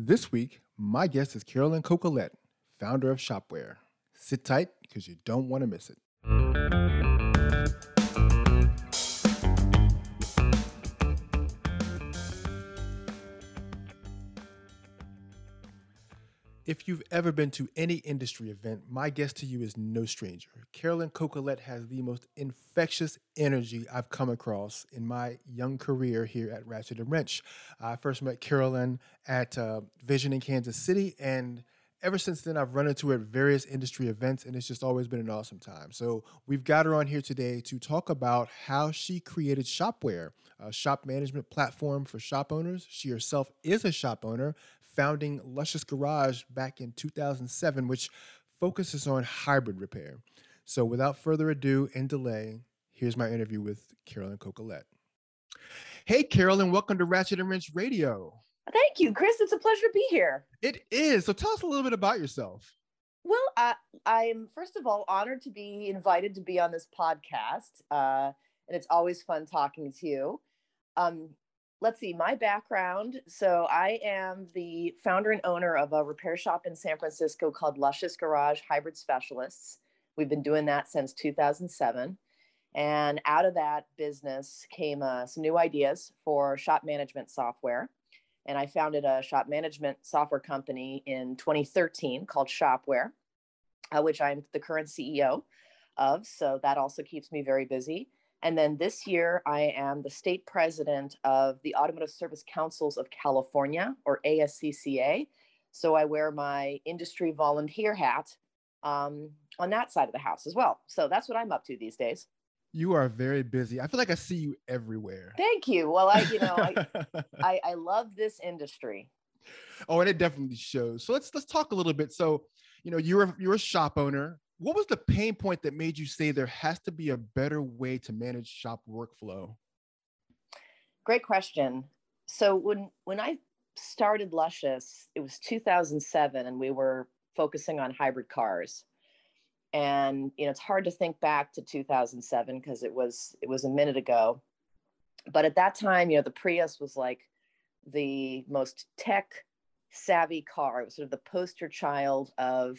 This week, my guest is Carolyn Coquillette, founder of Shop-Ware. Sit tight because you don't want to miss it. If you've ever been to any industry event, my guest to you is no stranger. Carolyn Coquillette has the most infectious energy I've come across in my young career here at Ratchet and Wrench. I first met Carolyn at uh, Vision in Kansas City, and ever since then, I've run into her at various industry events, and it's just always been an awesome time. So, we've got her on here today to talk about how she created Shop-Ware, a shop management platform for shop owners. She herself is a shop owner, founding Luscious Garage back in 2007, which focuses on hybrid repair. So, without further ado and delay, here's my interview with Carolyn Coquillette. Hey, Carolyn, welcome to Ratchet and Wrench Radio. Thank you, Chris. It's a pleasure to be here. It is. So, tell us a little bit about yourself. Well, uh, I'm first of all honored to be invited to be on this podcast, uh, and it's always fun talking to you. Um, let's see, my background. So I am the founder and owner of a repair shop in San Francisco called Luscious Garage Hybrid Specialists. We've been doing that since 2007. And out of that business came uh, some new ideas for shop management software. And I founded a shop management software company in 2013 called Shop-Ware, uh, which I'm the current CEO of. So that also keeps me very busy. And then this year, I am the state president of the Automotive Service Councils of California, or ASCCA. So I wear my industry volunteer hat um, on that side of the house as well. So that's what I'm up to these days. You are very busy. I feel like I see you everywhere. Thank you. Well, I, you know, I, I, I love this industry. Oh, and it definitely shows. So let's let's talk a little bit. So, you know, you're you're a shop owner what was the pain point that made you say there has to be a better way to manage shop workflow? Great question. So when when I started Luscious, it was 2007 and we were focusing on hybrid cars. And you know, it's hard to think back to 2007 because it was it was a minute ago. But at that time, you know, the Prius was like the most tech savvy car. It was sort of the poster child of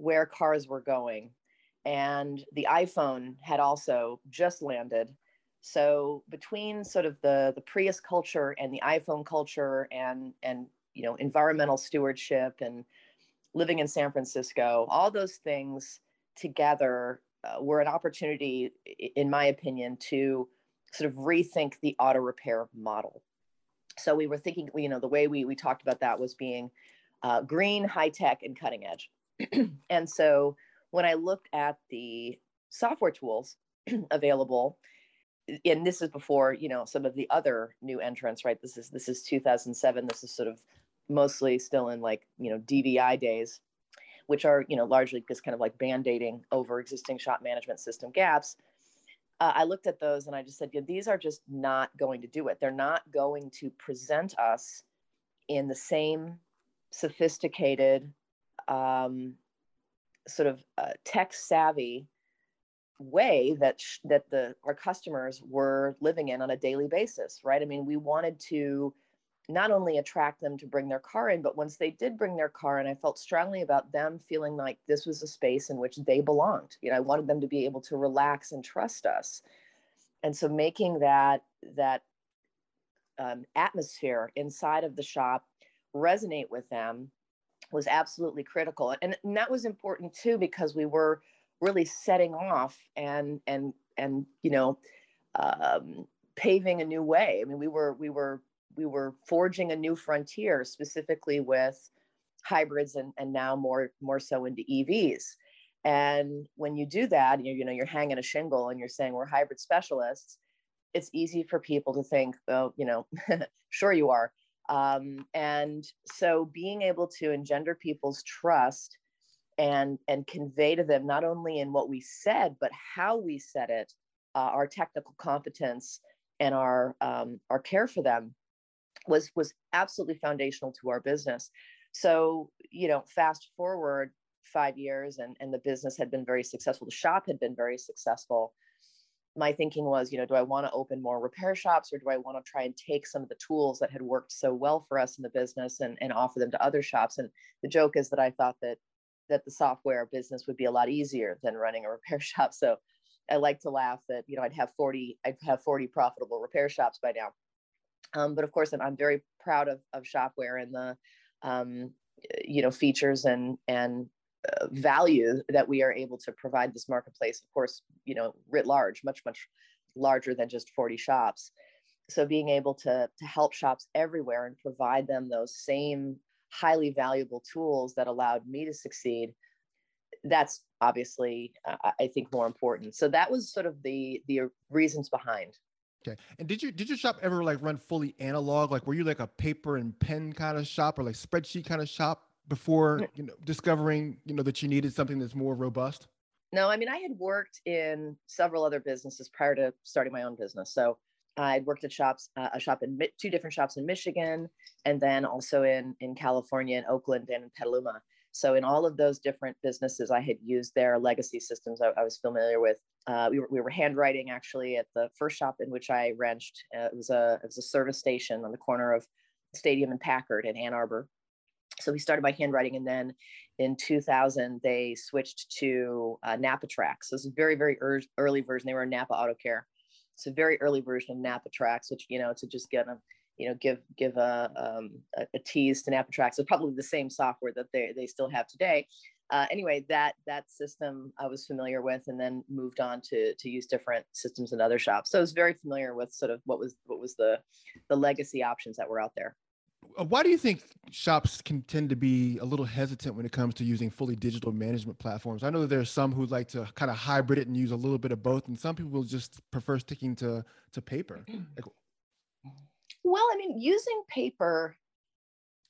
where cars were going. And the iPhone had also just landed. So between sort of the, the Prius culture and the iPhone culture and, and you know, environmental stewardship and living in San Francisco, all those things together uh, were an opportunity, in my opinion, to sort of rethink the auto repair model. So we were thinking, you know, the way we, we talked about that was being uh, green, high tech, and cutting edge. and so when I looked at the software tools available, and this is before you know some of the other new entrants, right? This is this is 2007. This is sort of mostly still in like you know DVI days, which are you know largely just kind of like band-aiding over existing shop management system gaps. Uh, I looked at those and I just said, yeah, these are just not going to do it. They're not going to present us in the same sophisticated um, sort of uh, tech savvy way that sh- that the our customers were living in on a daily basis right? I mean we wanted to not only attract them to bring their car in but once they did bring their car in i felt strongly about them feeling like this was a space in which they belonged. You know i wanted them to be able to relax and trust us. And so making that that um, atmosphere inside of the shop resonate with them was absolutely critical and, and that was important too because we were really setting off and and and you know um, paving a new way. I mean we were we were we were forging a new frontier specifically with hybrids and, and now more more so into evs and when you do that you, you know you're hanging a shingle and you're saying we're hybrid specialists it's easy for people to think oh you know sure you are um, and so being able to engender people's trust and and convey to them not only in what we said but how we said it uh, our technical competence and our um, our care for them was was absolutely foundational to our business. So you know fast forward five years and and the business had been very successful. The shop had been very successful my thinking was, you know, do I want to open more repair shops or do I want to try and take some of the tools that had worked so well for us in the business and, and offer them to other shops? And the joke is that I thought that that the software business would be a lot easier than running a repair shop. So I like to laugh that, you know, I'd have 40, I'd have 40 profitable repair shops by now. Um, but of course, I'm, I'm very proud of, of Shop-Ware and the, um, you know, features and, and uh, value that we are able to provide this marketplace. Of course, you know, writ large, much, much larger than just 40 shops. So being able to, to help shops everywhere and provide them those same highly valuable tools that allowed me to succeed that's obviously uh, i think more important so that was sort of the the reasons behind okay and did you did your shop ever like run fully analog like were you like a paper and pen kind of shop or like spreadsheet kind of shop before you know discovering you know that you needed something that's more robust no i mean i had worked in several other businesses prior to starting my own business so I'd worked at shops, uh, a shop in two different shops in Michigan, and then also in in California, in Oakland, and in Petaluma. So in all of those different businesses, I had used their legacy systems. I, I was familiar with. Uh, we were we were handwriting actually at the first shop in which I wrenched. Uh, it was a it was a service station on the corner of Stadium and Packard in Ann Arbor. So we started by handwriting, and then in 2000 they switched to uh, NAPA TRACS. So this is a very very early version. They were in Napa Auto Care it's a very early version of NAPA TRACS, which you know to just get them, you know, give give a, um, a, a tease to NAPA TRACS. It's probably the same software that they they still have today. Uh, anyway, that that system I was familiar with, and then moved on to to use different systems in other shops. So I was very familiar with sort of what was what was the the legacy options that were out there. Uh, why do you think shops can tend to be a little hesitant when it comes to using fully digital management platforms? I know that there are some who like to kind of hybrid it and use a little bit of both, and some people will just prefer sticking to to paper. Well, I mean, using paper,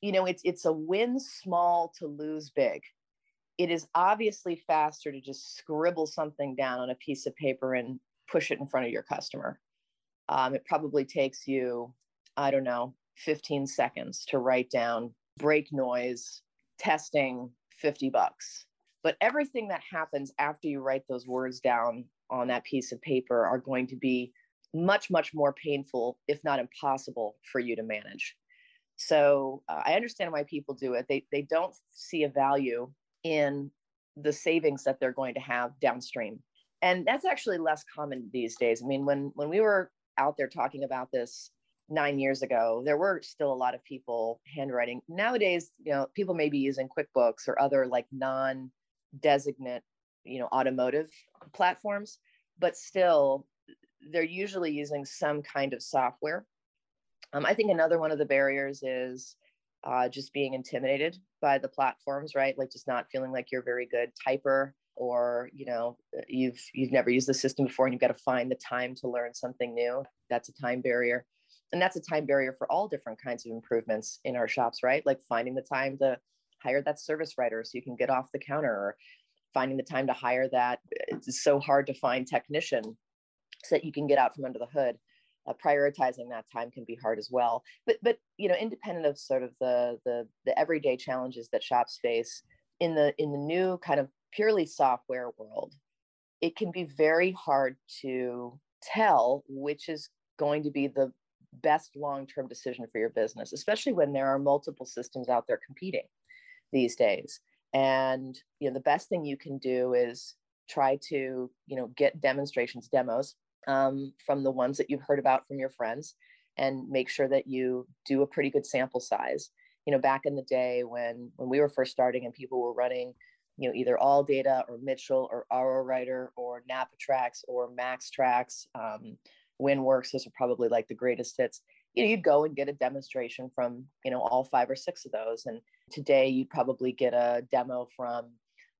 you know, it's it's a win small to lose big. It is obviously faster to just scribble something down on a piece of paper and push it in front of your customer. Um, it probably takes you, I don't know, 15 seconds to write down brake noise, testing, 50 bucks. But everything that happens after you write those words down on that piece of paper are going to be much, much more painful, if not impossible, for you to manage. So uh, I understand why people do it. They, they don't see a value in the savings that they're going to have downstream. And that's actually less common these days. I mean, when, when we were out there talking about this nine years ago, there were still a lot of people handwriting. Nowadays, you know, people may be using QuickBooks or other like non-designate, you know, automotive platforms, but still, they're usually using some kind of software. Um, I think another one of the barriers is uh, just being intimidated by the platforms, right? Like just not feeling like you're a very good typer or you know you've you've never used the system before and you've got to find the time to learn something new that's a time barrier and that's a time barrier for all different kinds of improvements in our shops right? Like finding the time to hire that service writer so you can get off the counter or finding the time to hire that it's so hard to find technician so that you can get out from under the hood. Uh, prioritizing that time can be hard as well. But but you know independent of sort of the the the everyday challenges that shops face in the in the new kind of purely software world it can be very hard to tell which is going to be the best long-term decision for your business especially when there are multiple systems out there competing these days. And you know the best thing you can do is try to you know get demonstrations demos um, from the ones that you've heard about from your friends and make sure that you do a pretty good sample size. You know back in the day when when we were first starting and people were running you know either ALLDATA or mitchell or AutoWriter or NAPA TRACS or MaxxTraxx um, WinWorks, those are probably like the greatest hits. You know, you'd go and get a demonstration from, you know, all five or six of those. And today you'd probably get a demo from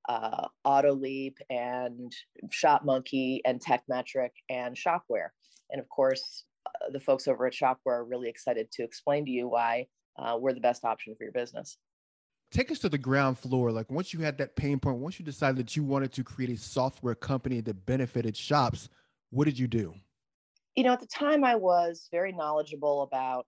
uh, Autoleap and ShopMonkey and Tekmetric and Shop-Ware. And of course, uh, the folks over at Shop-Ware are really excited to explain to you why uh, we're the best option for your business. Take us to the ground floor. Like once you had that pain point, once you decided that you wanted to create a software company that benefited shops, what did you do? You know, at the time I was very knowledgeable about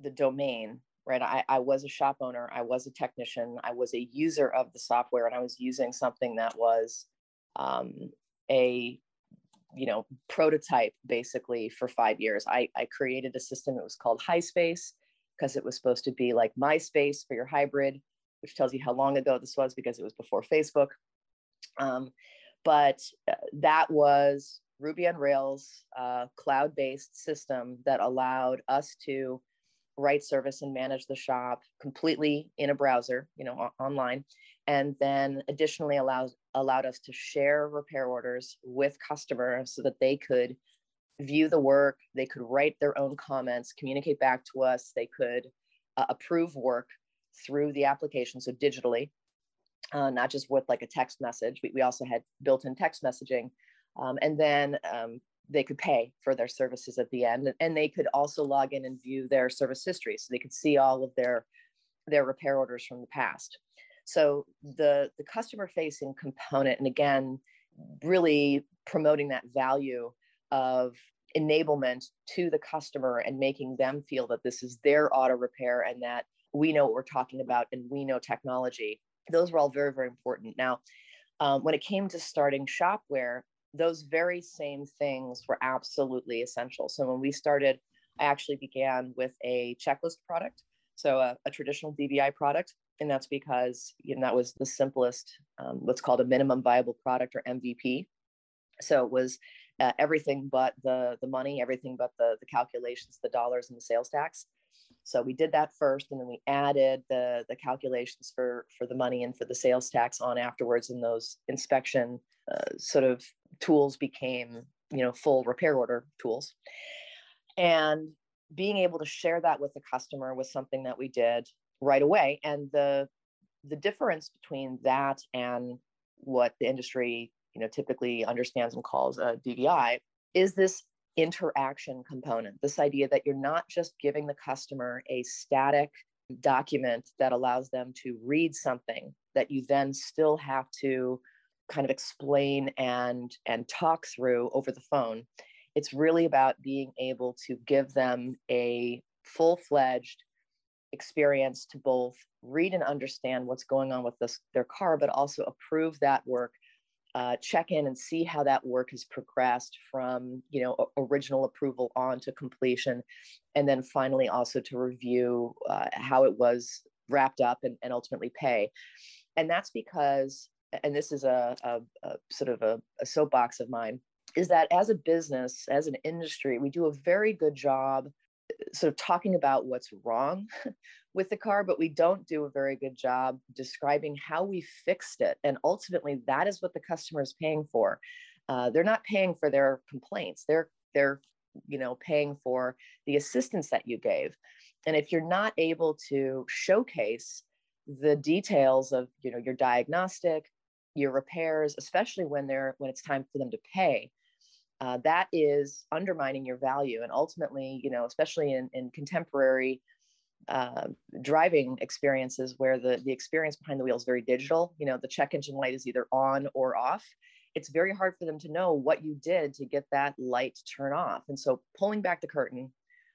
the domain, right? I, I was a shop owner, I was a technician, I was a user of the software, and I was using something that was um, a you know prototype basically for five years i, I created a system it was called HighSpace because it was supposed to be like myspace for your hybrid which tells you how long ago this was because it was before facebook um, but uh, that was ruby on rails uh, cloud-based system that allowed us to write service and manage the shop completely in a browser you know online and then additionally allows allowed us to share repair orders with customers so that they could view the work they could write their own comments communicate back to us they could uh, approve work through the application so digitally uh, not just with like a text message. We, we also had built-in text messaging um, and then um, they could pay for their services at the end and they could also log in and view their service history so they could see all of their their repair orders from the past so the the customer facing component, and again, really promoting that value of enablement to the customer and making them feel that this is their auto repair and that we know what we're talking about and we know technology. Those were all very, very important. Now, um, when it came to starting Shop-Ware, those very same things were absolutely essential. So when we started, I actually began with a checklist product, so a, a traditional DVI product and that's because you know that was the simplest um, what's called a minimum viable product or mvp so it was uh, everything but the the money everything but the the calculations the dollars and the sales tax so we did that first and then we added the the calculations for for the money and for the sales tax on afterwards and those inspection uh, sort of tools became you know full repair order tools and being able to share that with the customer was something that we did right away. And the the difference between that and what the industry you know typically understands and calls a DVI is this interaction component. This idea that you're not just giving the customer a static document that allows them to read something that you then still have to kind of explain and and talk through over the phone it's really about being able to give them a full-fledged experience to both read and understand what's going on with this, their car, but also approve that work, uh, check in and see how that work has progressed from you know original approval on to completion, and then finally also to review uh, how it was wrapped up and, and ultimately pay. And that's because, and this is a, a, a sort of a, a soapbox of mine, is that as a business, as an industry, we do a very good job sort of talking about what's wrong with the car, but we don't do a very good job describing how we fixed it. And ultimately, that is what the customer is paying for. Uh, they're not paying for their complaints. They're they're you know paying for the assistance that you gave. And if you're not able to showcase the details of you know your diagnostic, your repairs, especially when they're when it's time for them to pay, uh, that is undermining your value. And ultimately you know especially in, in contemporary uh, driving experiences where the, the experience behind the wheel is very digital you know the check engine light is either on or off it's very hard for them to know what you did to get that light to turn off. And so pulling back the curtain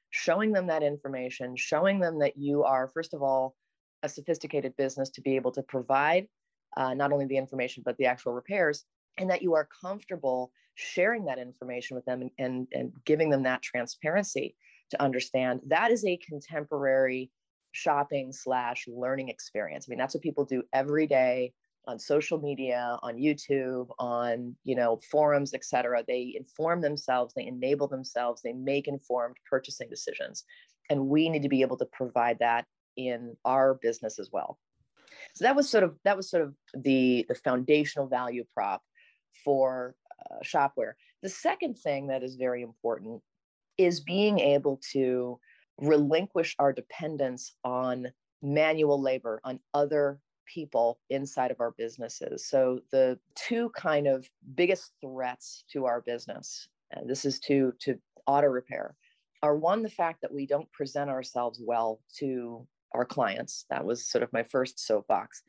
showing them that information showing them that you are first of all a sophisticated business to be able to provide uh, not only the information but the actual repairs and that you are comfortable sharing that information with them and, and, and giving them that transparency to understand that is a contemporary shopping slash learning experience. I mean, that's what people do every day on social media, on YouTube, on you know forums, etc. They inform themselves, they enable themselves, they make informed purchasing decisions, and we need to be able to provide that in our business as well. So that was sort of that was sort of the the foundational value prop for uh, Shop-Ware. The second thing that is very important is being able to relinquish our dependence on manual labor, on other people inside of our businesses. So the two kind of biggest threats to our business, and this is to to auto repair, are one the fact that we don't present ourselves well to our clients. That was sort of my first soapbox.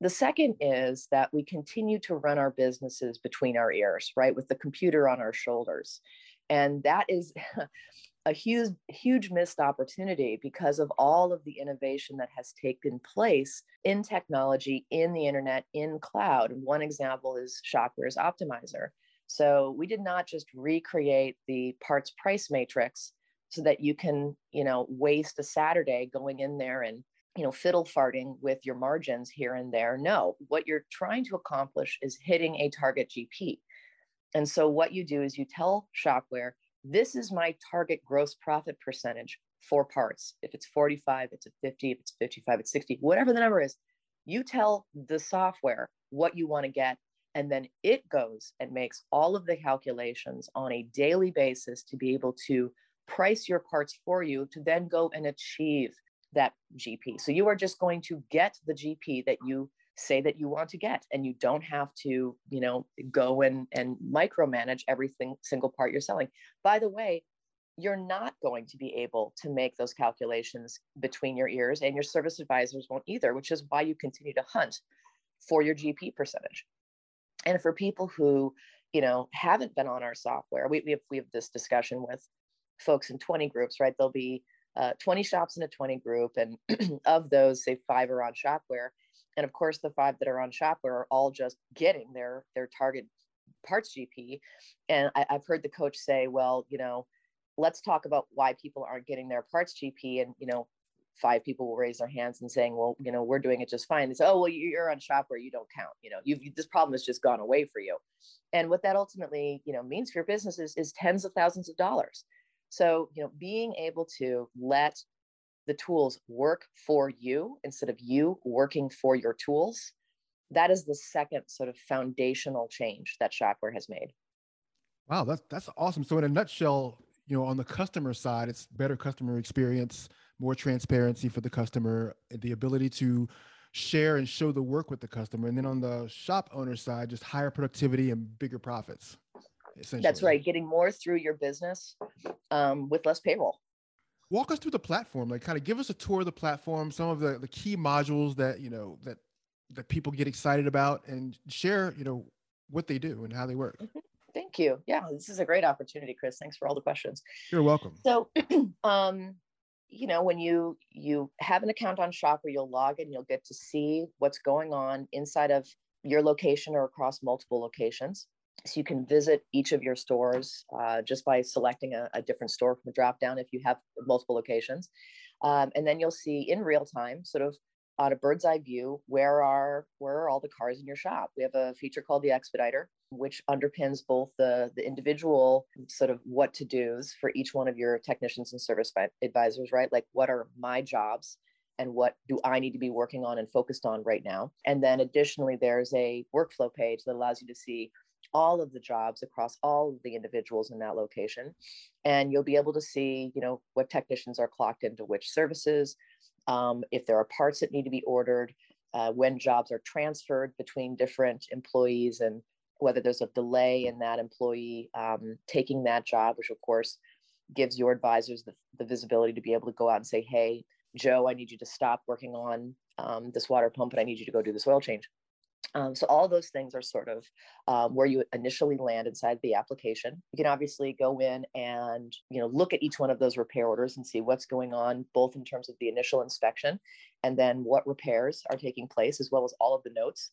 The second is that we continue to run our businesses between our ears, right, with the computer on our shoulders. And that is a huge, huge missed opportunity because of all of the innovation that has taken place in technology, in the internet, in cloud. One example is Shop-Ware's Optimizer. So we did not just recreate the parts price matrix so that you can, you know, waste a Saturday going in there and, you know, fiddle farting with your margins here and there. No, what you're trying to accomplish is hitting a target GP. And so what you do is you tell Shop-Ware, this is my target gross profit percentage for parts. If it's 45, it's a 50, if it's 55, it's 60, whatever the number is, you tell the software what you want to get. And then it goes and makes all of the calculations on a daily basis to be able to price your parts for you to then go and achieve that GP. So you are just going to get the GP that you say that you want to get and you don't have to you know go and and micromanage everything single part you're selling. By the way you're not going to be able to make those calculations between your ears and your service advisors won't either which is why you continue to hunt for your gp percentage. And for people who you know haven't been on our software we, we, have, we have this discussion with folks in 20 groups right? There'll be uh, 20 shops in a 20 group and of those say five are on Shop-Ware and of course the five that are on Shop-Ware are all just getting their their target parts gp and I, i've heard the coach say well you know let's talk about why people aren't getting their parts gp and you know five people will raise their hands and saying well you know we're doing it just fine. They say oh well you're on Shop-Ware you don't count you know you've this problem has just gone away for you. And what that ultimately you know means for your business is, is tens of thousands of dollars so you know being able to let the tools work for you instead of you working for your tools that is the second sort of foundational change that Shop-Ware has made. Wow that's that's awesome. So in a nutshell you know on the customer side it's better customer experience more transparency for the customer the ability to share and show the work with the customer. And then on the shop owner side just higher productivity and bigger profits that's right getting more through your business um, with less payroll. Walk us through the platform like kind of give us a tour of the platform some of the, the key modules that you know that that people get excited about and share you know what they do and how they work. Mm-hmm. thank you. Yeah this is a great opportunity chris. Thanks for all the questions. You're welcome. So um you know when you you have an account on Shop-Ware you'll log in you'll get to see what's going on inside of your location or across multiple locations so you can visit each of your stores uh, just by selecting a, a, different store from the drop down if you have multiple locations. Um, and then you'll see in real time, sort of on a bird's eye view, where are where are all the cars in your shop. We have a feature called the Expediter, which underpins both the the individual sort of what to dos for each one of your technicians and service advisors, right? Like what are my jobs and what do I need to be working on and focused on right now. And then additionally, there's a workflow page that allows you to see all of the jobs across all of the individuals in that location. And you'll be able to see you know what technicians are clocked into which services um, if there are parts that need to be ordered uh, when jobs are transferred between different employees and whether there's a delay in that employee um, taking that job which of course gives your advisors the, the, visibility to be able to go out and say hey joe i need you to stop working on um, this water pump and i need you to go do this oil change um, so all those things are sort of um, where you initially land inside the application. You can obviously go in and you know look at each one of those repair orders and see what's going on, both in terms of the initial inspection and then what repairs are taking place, as well as all of the notes,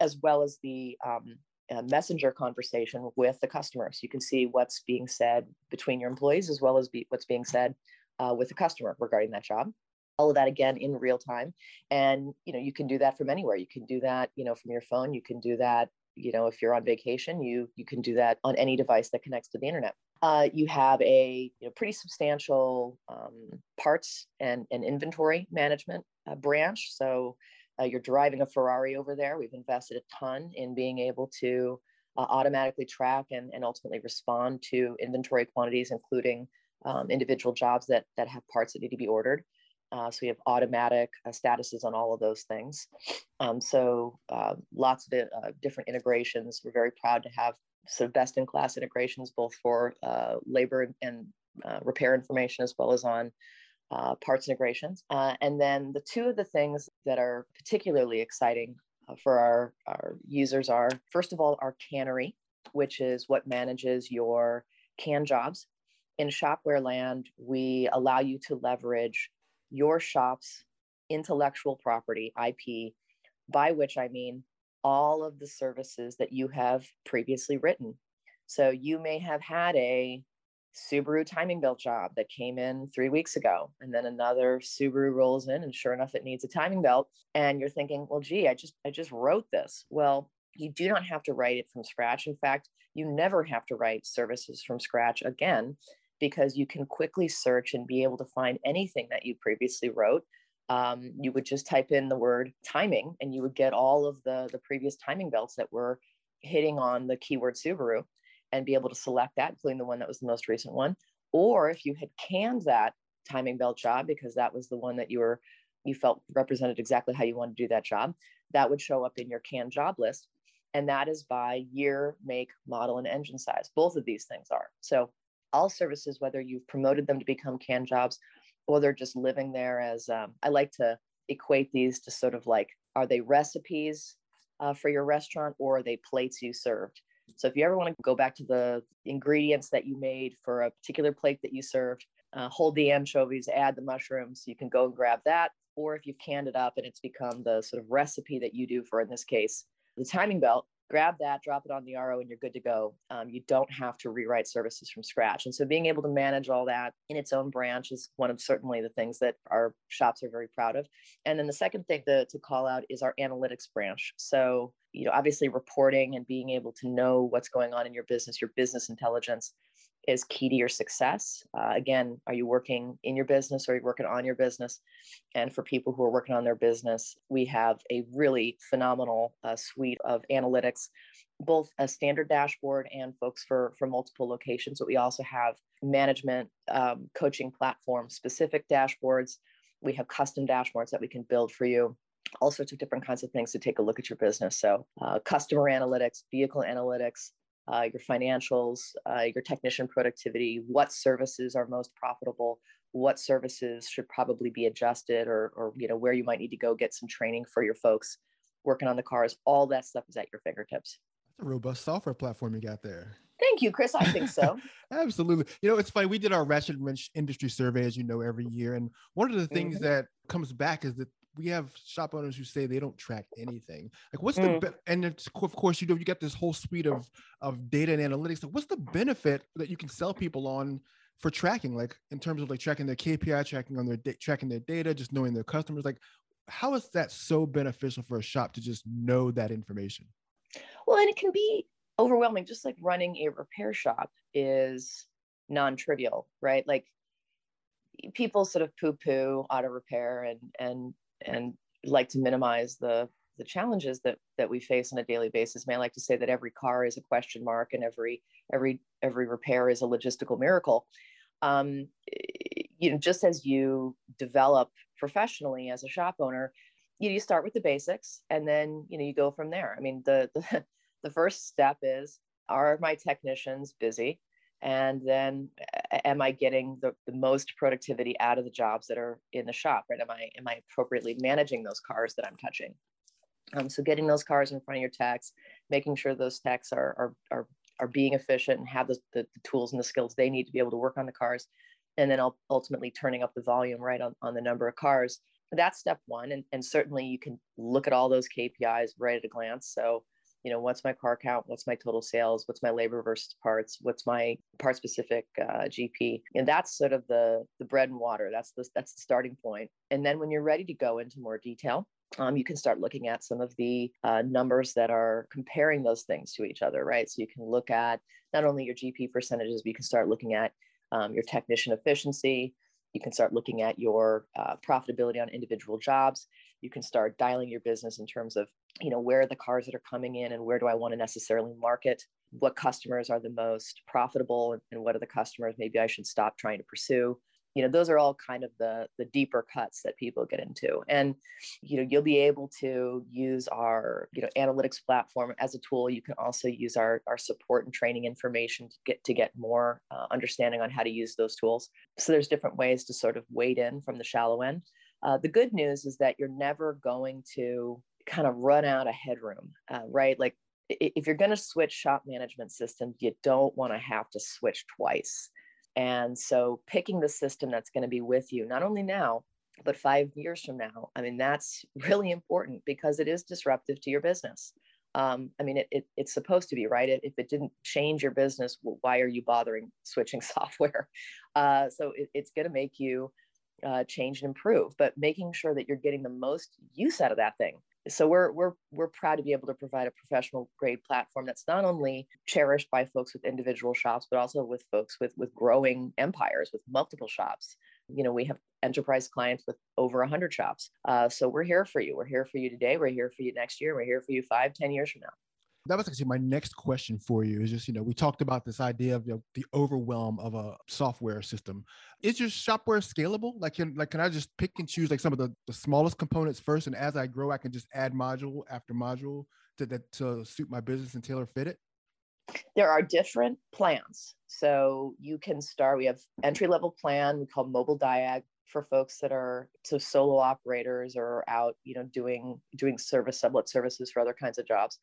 as well as the um, uh, messenger conversation with the customer. So you can see what's being said between your employees, as well as be, what's being said uh, with the customer regarding that job all of that again in real time. And you know you can do that from anywhere. You can do that you know from your phone. You can do that you know if you're on vacation you you can do that on any device that connects to the internet. Uh, you have a you know, pretty substantial um, parts and, and inventory management uh, branch. So uh, you're driving a ferrari over there. We've invested a ton in being able to uh, automatically track and, and ultimately respond to inventory quantities including um, individual jobs that that have parts that need to be ordered uh, so we have automatic uh, statuses on all of those things. Um, so uh, lots of uh, different integrations. We're very proud to have sort of best in class integrations, both for uh, labor and uh, repair information, as well as on parts integrations. and then the two of the things that are particularly exciting for our, our users are, first of all, our cannery, which is what manages your can jobs. In Shop-Ware land, we allow you to leverage your shop's intellectual property, IP, by which I mean all of the services that you have previously written. So you may have had a Subaru timing belt job that came in three weeks ago, and then another Subaru rolls in, and sure enough, it needs a timing belt. And you're thinking, well, gee, I just I just wrote this. Well, you do not have to write it from scratch. In fact, you never have to write services from scratch again because you can quickly search and be able to find anything that you previously wrote. Um, you would just type in the word timing and you would get all of the, the previous timing belts that were hitting on the keyword Subaru and be able to select that, including the one that was the most recent one. Or if you had canned that timing belt job because that was the one that you were you felt represented exactly how you wanted to do that job, that would show up in your canned job list and that is by year, make, model, and engine size. Both of these things are. So all services, whether you've promoted them to become can jobs or they're just living there as, um, I like to equate these to sort of like, are they recipes uh, for your restaurant or are they plates you served? So if you ever want to go back to the ingredients that you made for a particular plate that you served, uh, hold the anchovies, add the mushrooms, you can go and grab that. Or if you've canned it up and it's become the sort of recipe that you do for, in this case, the timing belt, grab that, drop it on the RO, and you're good to go. Um, you don't have to rewrite services from scratch. And so being able to manage all that in its own branch is one of certainly the things that our shops are very proud of. And then the second thing to, to call out is our analytics branch. So, you know, obviously reporting and being able to know what's going on in your business, your business intelligence is key to your success. Uh, again, are you working in your business or are you working on your business? And for people who are working on their business, we have a really phenomenal uh, suite of analytics, both a standard dashboard and folks for, for multiple locations. But we also have management um, coaching platform specific dashboards. We have custom dashboards that we can build for you all sorts of different kinds of things to take a look at your business. So, uh, customer analytics, vehicle analytics, uh, your financials, uh, your technician productivity, what services are most profitable, what services should probably be adjusted, or, or you know where you might need to go get some training for your folks working on the cars. All that stuff is at your fingertips. That's a robust software platform you got there. Thank you, Chris. I think so. Absolutely. You know, it's funny. We did our Ratchet Wrench industry survey, as you know, every year. And one of the things mm-hmm. that comes back is that we have shop owners who say they don't track anything. Like, what's mm. the be- and of course you know you got this whole suite of of data and analytics. So what's the benefit that you can sell people on for tracking? Like in terms of like tracking their KPI, tracking on their da- tracking their data, just knowing their customers. Like, how is that so beneficial for a shop to just know that information? Well, and it can be overwhelming. Just like running a repair shop is non-trivial, right? Like people sort of poo-poo auto repair and and and like to minimize the the challenges that that we face on a daily basis. May I like to say that every car is a question mark, and every every every repair is a logistical miracle. Um, you know, just as you develop professionally as a shop owner, you, know, you start with the basics, and then you know you go from there. I mean, the the, the first step is: Are my technicians busy? And then am i getting the, the most productivity out of the jobs that are in the shop right? Am i am i appropriately managing those cars that i'm touching? Um, so getting those cars in front of your techs making sure those techs are are are, are being efficient and have the, the, the tools and the skills they need to be able to work on the cars and then ultimately turning up the volume right on, on the number of cars. That's step one and, and certainly you can look at all those kpis right at a glance. So you know what's my car count what's my total sales what's my labor versus parts what's my part specific uh, gp and that's sort of the the bread and water. That's the that's the starting point. And then when you're ready to go into more detail um, you can start looking at some of the uh, numbers that are comparing those things to each other right? So you can look at not only your gp percentages but you can start looking at um, your technician efficiency. You can start looking at your uh, profitability on individual jobs you can start dialing your business in terms of you know where are the cars that are coming in and where do i want to necessarily market? What customers are the most profitable and what are the customers maybe i should stop trying to pursue? You know those are all kind of the the deeper cuts that people get into. And you know you'll be able to use our you know analytics platform as a tool. You can also use our our support and training information to get to get more uh, understanding on how to use those tools. So there's different ways to sort of wade in from the shallow end uh, the good news is that you're never going to kind of run out of headroom, uh, right? Like if you're going to switch shop management systems, you don't want to have to switch twice. And so picking the system that's going to be with you, not only now, but five years from now, I mean, that's really important because it is disruptive to your business. um, I mean, it, it, it's supposed to be, right? It, if it didn't change your business, why are you bothering switching software? Uh, so it, it's going to make you uh, change and improve, but making sure that you're getting the most use out of that thing. So we're we're we're proud to be able to provide a professional grade platform that's not only cherished by folks with individual shops, but also with folks with with growing empires with multiple shops. You know, we have enterprise clients with over 100 shops. Uh, so we're here for you. We're here for you today. We're here for you next year. We're here for you five, ten years from now that was actually my next question for you is just you know we talked about this idea of you know, the overwhelm of a software system. Is your Shop-Ware scalable? Like can like can i just pick and choose like some of the, the smallest components first and as i grow i can just add module after module to that to suit my business and tailor fit it? There are different plans. So you can start we have entry level plan we call mobile diag for folks that are so solo operators or out you know doing doing service sublet services for other kinds of jobs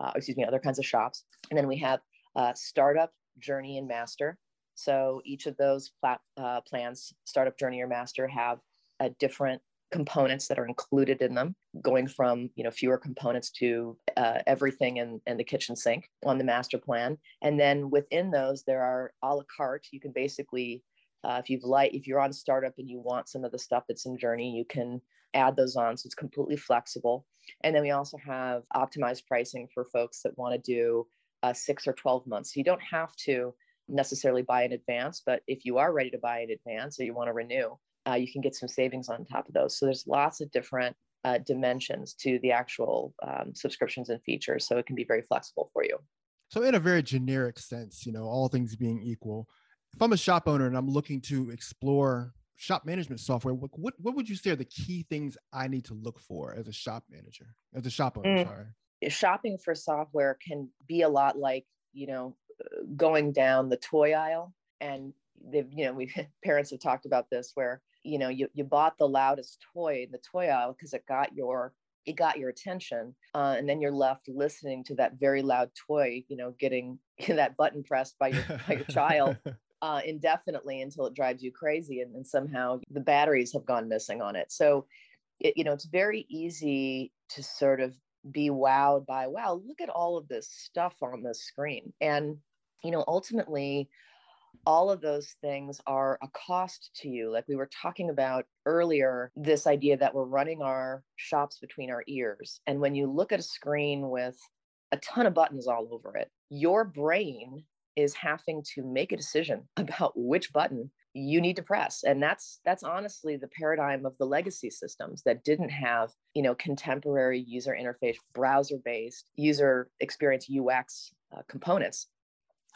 uh, excuse me, other kinds of shops. And then we have uh, startup, journey, and master. So each of those plat, uh, plans, startup, journey, or master, have a different components that are included in them, going from you know fewer components to uh, everything in, in the kitchen sink on the master plan. And then within those, there are a la carte. You can basically, uh, if you've like, if you're on startup and you want some of the stuff that's in journey, you can add those on. So it's completely flexible. And then we also have optimized pricing for folks that want to do uh, six or 12 months. So you don't have to necessarily buy in advance, but if you are ready to buy in advance or you want to renew, uh, you can get some savings on top of those. So there's lots of different uh, dimensions to the actual um, subscriptions and features. So it can be very flexible for you. So, in a very generic sense, you know, all things being equal, if I'm a shop owner and I'm looking to explore shop management software, what, what, what would you say are the key things I need to look for as a shop manager, as a shop owner? Mm. Sorry. Shopping for software can be a lot like, you know, going down the toy aisle and they've, you know, we parents have talked about this where, you know, you, you bought the loudest toy in the toy aisle because it got your it got your attention uh, and then you're left listening to that very loud toy you know getting that button pressed by your, by your child uh, indefinitely until it drives you crazy and somehow the batteries have gone missing on it. So it, you know it's very easy to sort of be wowed by wow look at all of this stuff on the screen. And you know ultimately all of those things are a cost to you. Like we were talking about earlier this idea that we're running our shops between our ears and when you look at a screen with a ton of buttons all over it your brain is having to make a decision about which button you need to press and that's that's honestly the paradigm of the legacy systems that didn't have you know contemporary user interface browser based user experience ux uh, components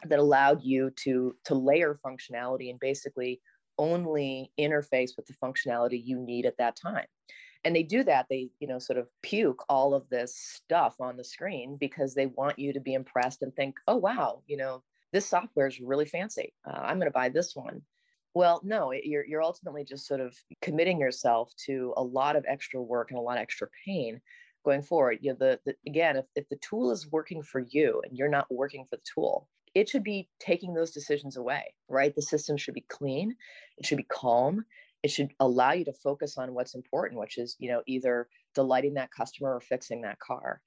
that allowed you to to layer functionality and basically only interface with the functionality you need at that time. And they do that they you know sort of puke all of this stuff on the screen because they want you to be impressed and think oh wow you know this software is really fancy. Uh, I'm going to buy this one. Well, no, it, you're, you're ultimately just sort of committing yourself to a lot of extra work and a lot of extra pain going forward. You know, the, the again, if, if the tool is working for you and you're not working for the tool, it should be taking those decisions away, right? The system should be clean, it should be calm, it should allow you to focus on what's important, which is, you know, either delighting that customer or fixing that car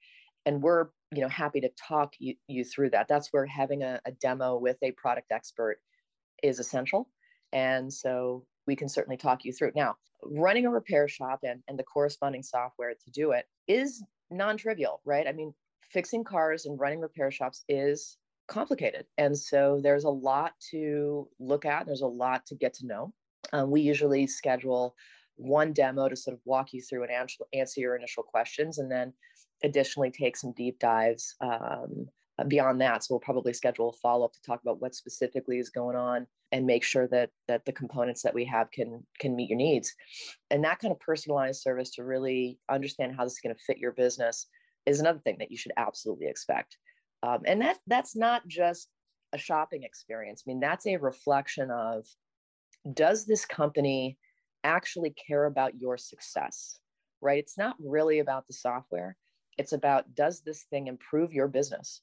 and we're you know happy to talk you, you through that. That's where having a, a demo with a product expert is essential and so we can certainly talk you through now running a repair shop and, and the corresponding software to do it is non-trivial right? I mean fixing cars and running repair shops is complicated and so there's a lot to look at there's a lot to get to know. Um, we usually schedule one demo to sort of walk you through and answer, answer your initial questions and then additionally take some deep dives um, beyond that. So we'll probably schedule a follow up to talk about what specifically is going on and make sure that that the components that we have can can meet your needs. And that kind of personalized service to really understand how this is going to fit your business is another thing that you should absolutely expect. Um, and that that's not just a shopping experience. I mean, that's a reflection of does this company actually care about your success? Right? It's not really about the software it's about does this thing improve your business?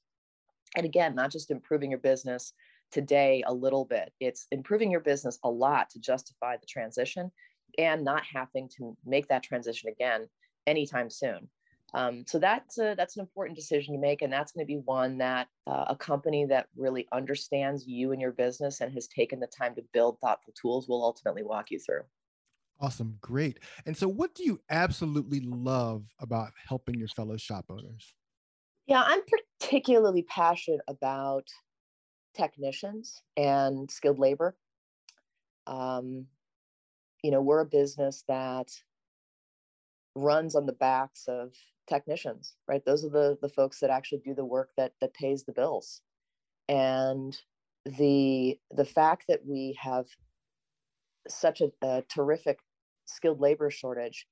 And again, not just improving your business today a little bit, it's improving your business a lot to justify the transition and not having to make that transition again anytime soon. Um, so that's a, that's an important decision to make, and that's going to be one that uh, a company that really understands you and your business and has taken the time to build thoughtful tools will ultimately walk you through. Awesome, great. And so, what do you absolutely love about helping your fellow shop owners? Yeah, I'm particularly passionate about technicians and skilled labor. Um, you know, we're a business that runs on the backs of technicians, right? Those are the the folks that actually do the work that that pays the bills. And the the fact that we have such a, a terrific skilled labor shortage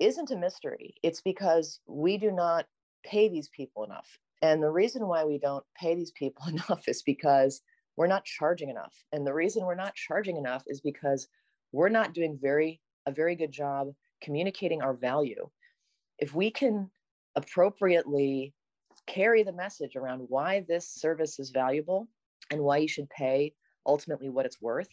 isn't a mystery. It's because we do not pay these people enough. And the reason why we don't pay these people enough is because we're not charging enough. And the reason we're not charging enough is because we're not doing very a very good job communicating our value. If we can appropriately carry the message around why this service is valuable and why you should pay ultimately what it's worth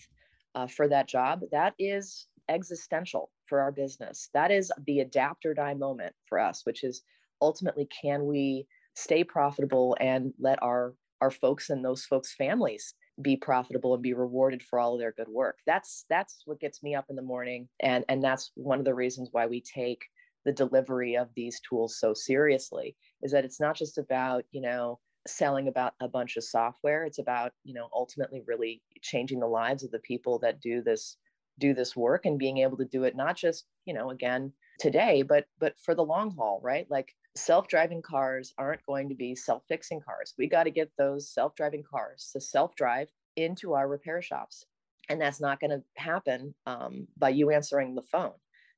uh, for that job, that is existential for our business. That is the adapt or die moment for us, which is ultimately can we stay profitable and let our our folks and those folks' families be profitable and be rewarded for all of their good work. That's that's what gets me up in the morning, and and that's one of the reasons why we take the delivery of these tools so seriously. Is that it's not just about you know selling about a bunch of software. It's about you know ultimately really changing the lives of the people that do this do this work and being able to do it not just you know again today but but for the long haul right? Like self-driving cars aren't going to be self-fixing cars. We got to get those self-driving cars to self-drive into our repair shops. And that's not going to happen um, by you answering the phone.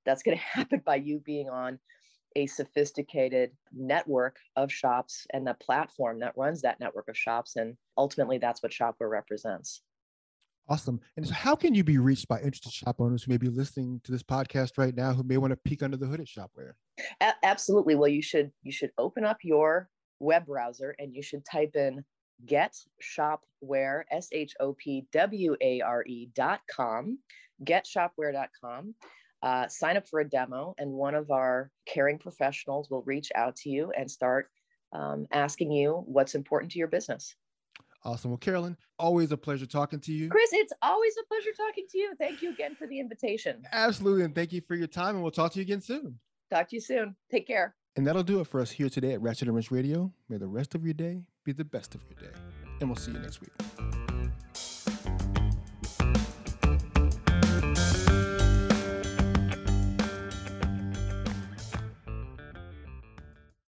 That's going to happen by you being on a sophisticated network of shops and the platform that runs that network of shops and ultimately that's what Shop-Ware represents Awesome. And so, how can you be reached by interested shop owners who may be listening to this podcast right now, who may want to peek under the hood at Shop-Ware? A- absolutely. Well, you should you should open up your web browser and you should type in get shopware s h o p w a r e dot com, getshopware.com. Uh, sign up for a demo, and one of our caring professionals will reach out to you and start um, asking you what's important to your business. Awesome. Well, Carolyn, always a pleasure talking to you. Chris, it's always a pleasure talking to you. Thank you again for the invitation. Absolutely. And thank you for your time. And we'll talk to you again soon. Talk to you soon. Take care. And that'll do it for us here today at Ratchet and Wrench Radio. May the rest of your day be the best of your day. And we'll see you next week.